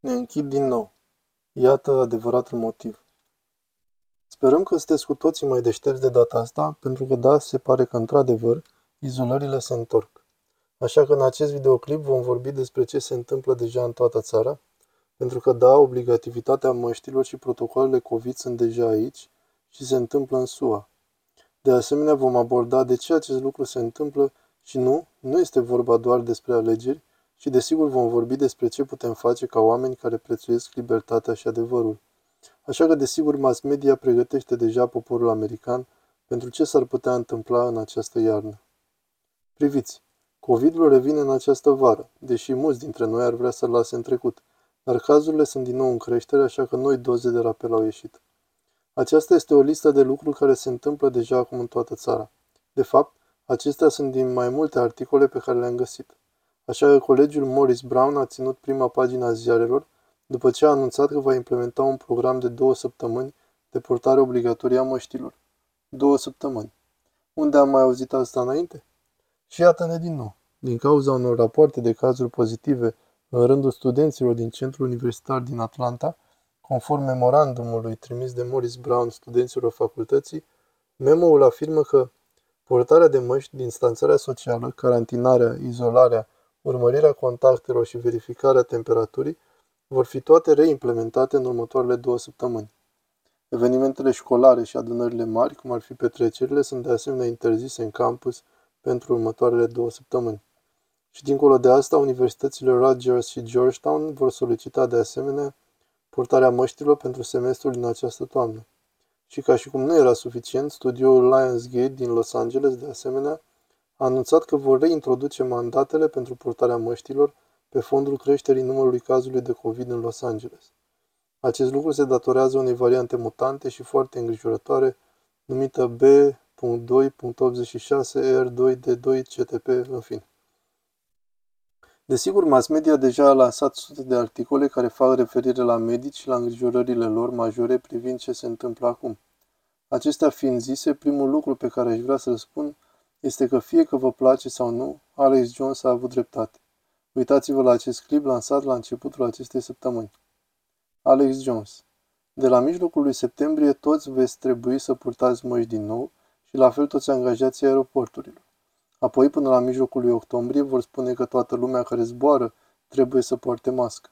Ne închid din nou. Iată adevăratul motiv. Sperăm că sunteți cu toții mai deștepți de data asta, pentru că da, se pare că într-adevăr, izolările se întorc. Așa că în acest videoclip vom vorbi despre ce se întâmplă deja în toată țara, pentru că da, obligativitatea măștilor și protocolele COVID sunt deja aici și se întâmplă în SUA. De asemenea, vom aborda de ce acest lucru se întâmplă și nu, nu este vorba doar despre alegeri, și desigur vom vorbi despre ce putem face ca oameni care prețuiesc libertatea și adevărul. Așa că desigur mass media pregătește deja poporul american pentru ce s-ar putea întâmpla în această iarnă. Priviți, COVID-ul revine în această vară, deși mulți dintre noi ar vrea să-l lase în trecut, dar cazurile sunt din nou în creștere, așa că noi doze de rapel au ieșit. Aceasta este o listă de lucruri care se întâmplă deja acum în toată țara. De fapt, acestea sunt din mai multe articole pe care le-am găsit. Așa că colegiul Morris Brown a ținut prima pagina a ziarelor după ce a anunțat că va implementa un program de două săptămâni de purtare obligatorie a măștilor. Două săptămâni. Unde am mai auzit asta înainte? Și iată-ne din nou. Din cauza unor rapoarte de cazuri pozitive în rândul studenților din centrul universitar din Atlanta, conform memorandumului trimis de Morris Brown studenților facultății, memo-ul afirmă că portarea de măști, distanțarea socială, carantinarea, izolarea, urmărirea contactelor și verificarea temperaturii vor fi toate reimplementate în următoarele două săptămâni. Evenimentele școlare și adunările mari, cum ar fi petrecerile, sunt de asemenea interzise în campus pentru următoarele două săptămâni. Și dincolo de asta, universitățile Rutgers și Georgetown vor solicita de asemenea purtarea măștilor pentru semestrul din această toamnă. Și ca și cum nu era suficient, studioul Lionsgate din Los Angeles, de asemenea, a anunțat că vor reintroduce mandatele pentru purtarea măștilor pe fondul creșterii numărului cazului de COVID în Los Angeles. Acest lucru se datorează unei variante mutante și foarte îngrijorătoare numită B.2.86R2D2CTP, în fine. Desigur, mass media deja a lansat sute de articole care fac referire la medici și la îngrijorările lor majore privind ce se întâmplă acum. Acestea fiind zise, primul lucru pe care aș vrea să-l spun este că fie că vă place sau nu, Alex Jones a avut dreptate. Uitați-vă la acest clip lansat la începutul acestei săptămâni. Alex Jones De la mijlocul lui septembrie toți veți trebui să purtați măști din nou și la fel toți angajații aeroporturilor. Apoi, până la mijlocul lui octombrie, vor spune că toată lumea care zboară trebuie să poarte mască.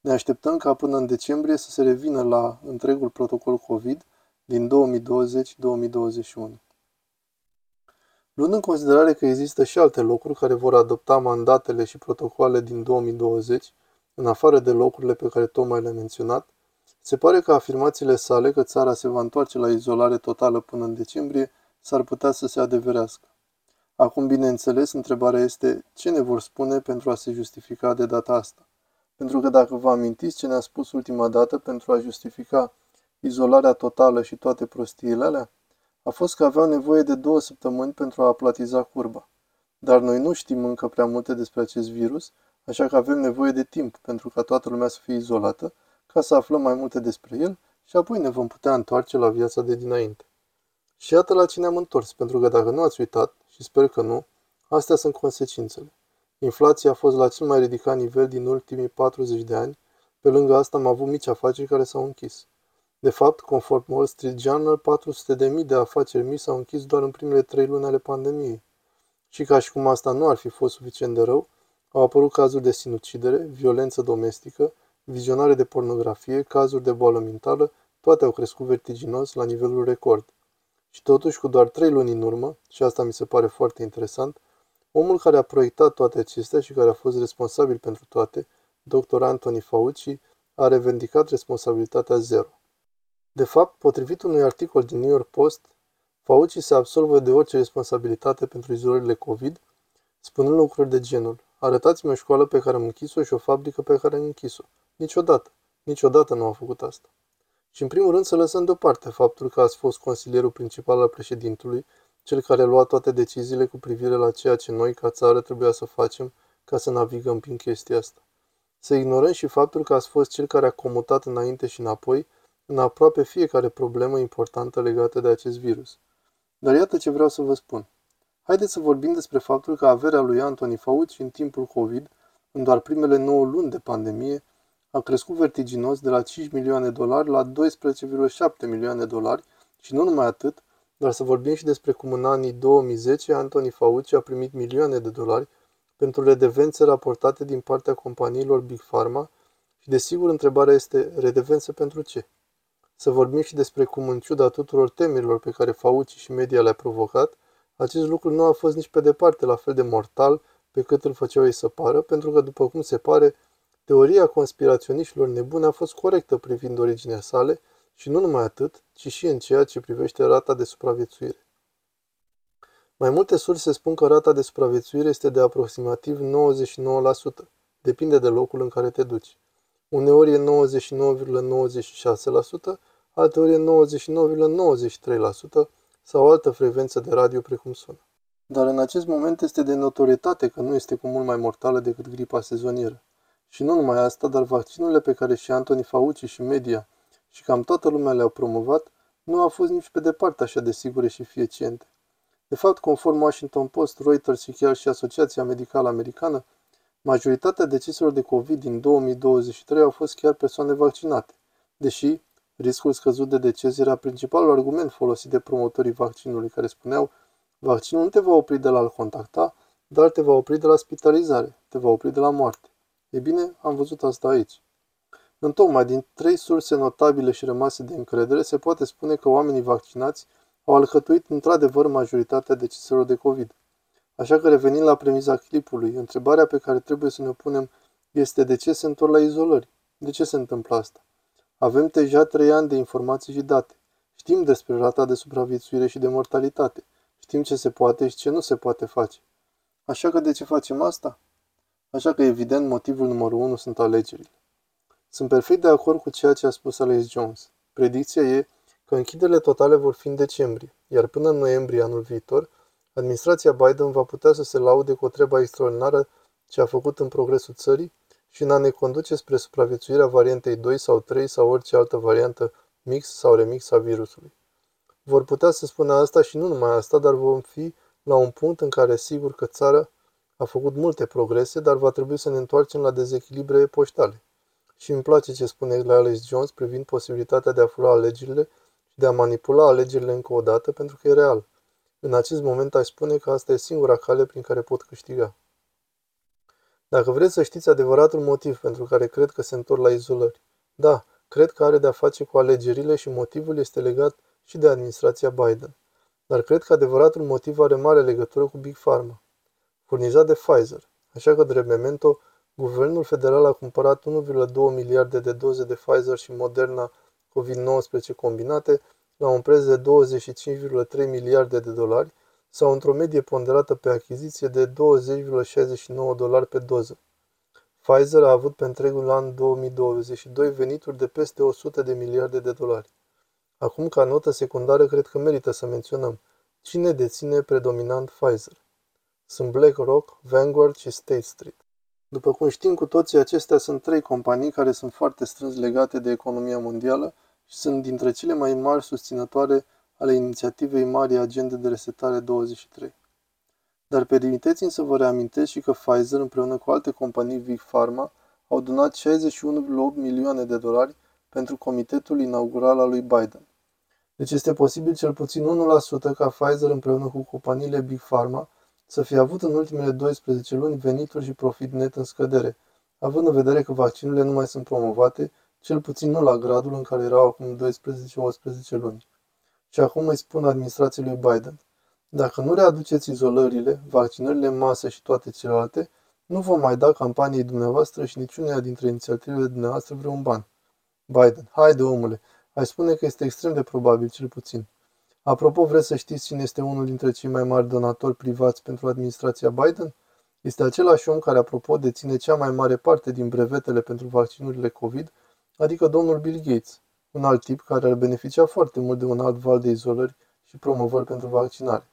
Ne așteptăm ca până în decembrie să se revină la întregul protocol COVID din 2020-2021. Luând în considerare că există și alte locuri care vor adopta mandatele și protocoalele din 2020, în afară de locurile pe care tocmai le-am menționat, se pare că afirmațiile sale că țara se va întoarce la izolare totală până în decembrie s-ar putea să se adeverească. Acum, bineînțeles, întrebarea este ce ne vor spune pentru a se justifica de data asta. Pentru că dacă vă amintiți ce ne-a spus ultima dată pentru a justifica izolarea totală și toate prostiile alea, a fost că aveau nevoie de două săptămâni pentru a aplatiza curba. Dar noi nu știm încă prea multe despre acest virus, așa că avem nevoie de timp pentru ca toată lumea să fie izolată, ca să aflăm mai multe despre el și apoi ne vom putea întoarce la viața de dinainte. Și iată la cine am întors, pentru că dacă nu ați uitat, și sper că nu, astea sunt consecințele. Inflația a fost la cel mai ridicat nivel din ultimii 40 de ani, pe lângă asta am avut mici afaceri care s-au închis. De fapt, conform Wall Street Journal, 400.000 de afaceri mici s-au închis doar în primele trei luni ale pandemiei. Și ca și cum asta nu ar fi fost suficient de rău, au apărut cazuri de sinucidere, violență domestică, vizionare de pornografie, cazuri de boală mentală, toate au crescut vertiginos la nivelul record. Și totuși, cu doar trei luni în urmă, și asta mi se pare foarte interesant, omul care a proiectat toate acestea și care a fost responsabil pentru toate, dr. Anthony Fauci, a revendicat responsabilitatea zero. De fapt, potrivit unui articol din New York Post, Fauci se absolvă de orice responsabilitate pentru izolările COVID, spunând lucruri de genul Arătați-mi o școală pe care am închis-o și o fabrică pe care am închis-o. Niciodată. Niciodată nu a făcut asta. Și în primul rând să lăsăm deoparte faptul că ați fost consilierul principal al președintului, cel care a luat toate deciziile cu privire la ceea ce noi, ca țară, trebuia să facem ca să navigăm prin chestia asta. Să ignorăm și faptul că ați fost cel care a comutat înainte și înapoi în aproape fiecare problemă importantă legată de acest virus. Dar iată ce vreau să vă spun. Haideți să vorbim despre faptul că averea lui Anthony Fauci în timpul COVID, în doar primele 9 luni de pandemie, a crescut vertiginos de la 5 milioane de dolari la 12,7 milioane de dolari și nu numai atât, dar să vorbim și despre cum în anii 2010 Anthony Fauci a primit milioane de dolari pentru redevențe raportate din partea companiilor Big Pharma și desigur întrebarea este redevențe pentru ce? Să vorbim și despre cum în ciuda tuturor temerilor pe care Fauci și media le-a provocat, acest lucru nu a fost nici pe departe la fel de mortal pe cât îl făceau ei să pară, pentru că, după cum se pare, teoria conspiraționiștilor nebune a fost corectă privind originea sale și nu numai atât, ci și în ceea ce privește rata de supraviețuire. Mai multe surse spun că rata de supraviețuire este de aproximativ 99%, depinde de locul în care te duci. Uneori e 99,96%, alteori e 99,93% sau o altă frecvență de radio precum sună. Dar în acest moment este de notorietate că nu este cu mult mai mortală decât gripa sezonieră. Și nu numai asta, dar vaccinurile pe care și Anthony Fauci și media și cam toată lumea le-au promovat nu au fost nici pe departe așa de sigure și eficiente. De fapt, conform Washington Post, Reuters și chiar și Asociația Medicală Americană, majoritatea deceselor de COVID din 2023 au fost chiar persoane vaccinate, deși riscul scăzut de deces era principalul argument folosit de promotorii vaccinului, care spuneau vaccinul nu te va opri de la a-l contacta, dar te va opri de la spitalizare, te va opri de la moarte. E bine, am văzut asta aici. Întocmai din trei surse notabile și rămase de încredere, se poate spune că oamenii vaccinați au alcătuit într-adevăr majoritatea deceselor de COVID. Așa că revenind la premiza clipului, întrebarea pe care trebuie să ne punem este de ce se întorc la izolări? De ce se întâmplă asta? Avem deja trei ani de informații și date. Știm despre rata de supraviețuire și de mortalitate. Știm ce se poate și ce nu se poate face. Așa că de ce facem asta? Așa că, evident, motivul numărul unu sunt alegerile. Sunt perfect de acord cu ceea ce a spus Alex Jones. Predicția e că închiderile totale vor fi în decembrie, iar până în noiembrie anul viitor, administrația Biden va putea să se laude cu o treabă extraordinară ce a făcut în progresul țării și în a ne conduce spre supraviețuirea variantei 2 sau 3 sau orice altă variantă mix sau remix a virusului. Vor putea să spună asta și nu numai asta, dar vom fi la un punct în care sigur că țara a făcut multe progrese, dar va trebui să ne întoarcem la dezechilibre poștale. Și îmi place ce spune Alex Jones privind posibilitatea de a fura alegerile și de a manipula alegerile încă o dată, pentru că e real. În acest moment aș spune că asta e singura cale prin care pot câștiga. Dacă vreți să știți adevăratul motiv pentru care cred că se întorc la izolări, da, cred că are de-a face cu alegerile și motivul este legat și de administrația Biden. Dar cred că adevăratul motiv are mare legătură cu Big Pharma, furnizat de Pfizer. Așa că, drept memento, guvernul federal a cumpărat 1,2 miliarde de doze de Pfizer și Moderna COVID-19 combinate la un preț de 25,3 miliarde de dolari sau într-o medie ponderată pe achiziție de 20,69 dolari pe doză. Pfizer a avut pe întregul an 2022 venituri de peste 100 de miliarde de dolari. Acum, ca notă secundară, cred că merită să menționăm cine deține predominant Pfizer. Sunt BlackRock, Vanguard și State Street. După cum știm cu toții, acestea sunt trei companii care sunt foarte strâns legate de economia mondială și sunt dintre cele mai mari susținătoare ale inițiativei mari Agende de Resetare 23. Dar permiteți-mi să vă reamintesc și că Pfizer împreună cu alte companii Big Pharma au donat 61,8 milioane de dolari pentru comitetul inaugural al lui Biden. Deci este posibil cel puțin 1% ca Pfizer împreună cu companiile Big Pharma să fie avut în ultimele 12 luni venituri și profit net în scădere, având în vedere că vaccinurile nu mai sunt promovate, cel puțin nu la gradul în care erau acum 12-18 luni. Și acum îi spun administrației lui Biden. Dacă nu readuceți izolările, vaccinările în masă și toate celelalte, nu vom mai da campaniei dumneavoastră și niciuneia dintre inițiativele dumneavoastră vreun ban. Biden, haide omule, ai spune că este extrem de probabil, cel puțin. Apropo, vreți să știți cine este unul dintre cei mai mari donatori privați pentru administrația Biden? Este același om care, apropo, deține cea mai mare parte din brevetele pentru vaccinurile COVID, adică domnul Bill Gates, un alt tip care ar beneficia foarte mult de un alt val de izolări și promovări pentru vaccinare.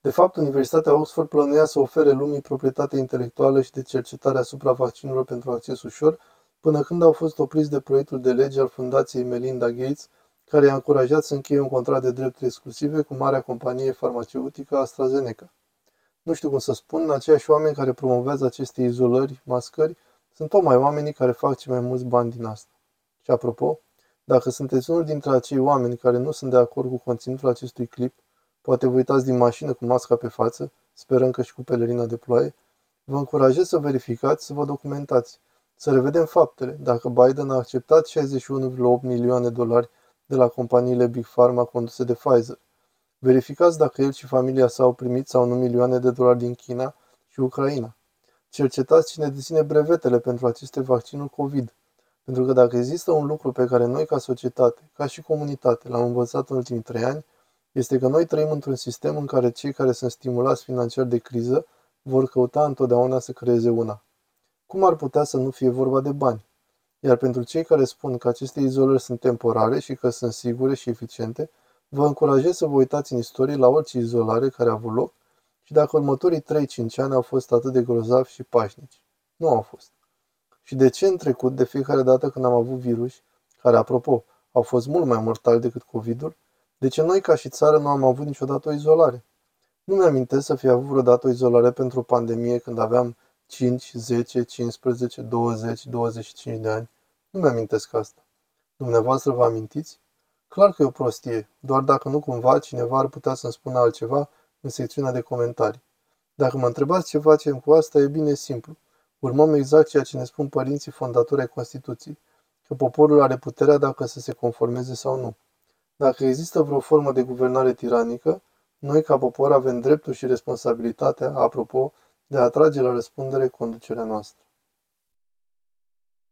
De fapt, Universitatea Oxford plănuia să ofere lumii proprietate intelectuală și de cercetare asupra vaccinurilor pentru acces ușor, până când au fost opriți de proiectul de lege al Fundației Melinda Gates, care i-a încurajat să încheie un contract de drepturi exclusive cu marea companie farmaceutică AstraZeneca. Nu știu cum să spun, aceiași oameni care promovează aceste izolări, mascări, Sunt tocmai oamenii care fac cei mai mulți bani din asta. Și apropo, dacă sunteți unul dintre acei oameni care nu sunt de acord cu conținutul acestui clip, poate vă uitați din mașină cu masca pe față, sperăm că și cu pelerina de ploaie, vă încurajez să verificați, să vă documentați, să revedem faptele, dacă Biden a acceptat 61,8 milioane de dolari de la companiile Big Pharma conduse de Pfizer. Verificați dacă el și familia sa au primit sau nu milioane de dolari din China și Ucraina. Cercetați cine deține brevetele pentru aceste vaccinuri COVID. Pentru că dacă există un lucru pe care noi ca societate, ca și comunitate, l-am învățat în ultimii trei ani, este că noi trăim într-un sistem în care cei care sunt stimulați financiar de criză vor căuta întotdeauna să creeze una. Cum ar putea să nu fie vorba de bani? Iar pentru cei care spun că aceste izolări sunt temporare și că sunt sigure și eficiente, vă încurajez să vă uitați în istorie la orice izolare care a avut loc și dacă următorii 3-5 ani au fost atât de grozavi și pașnici. Nu au fost. Și de ce în trecut, de fiecare dată când am avut virus, care, apropo, au fost mult mai mortali decât COVID-ul, de ce noi ca și țară nu am avut niciodată o izolare? Nu mi-amintesc să fi avut vreodată o izolare pentru o pandemie când aveam 5, 10, 15, 20, 25 de ani. Nu mi-amintesc asta. Dumneavoastră vă amintiți? Clar că e o prostie, doar dacă nu cumva cineva ar putea să-mi spună altceva în secțiunea de comentarii. Dacă mă întrebați ce facem cu asta, e bine simplu. Urmăm exact ceea ce ne spun părinții fondatori ai Constituției, că poporul are puterea dacă să se conformeze sau nu. Dacă există vreo formă de guvernare tiranică, noi ca popor avem dreptul și responsabilitatea, apropo, de a atrage la răspundere conducerea noastră.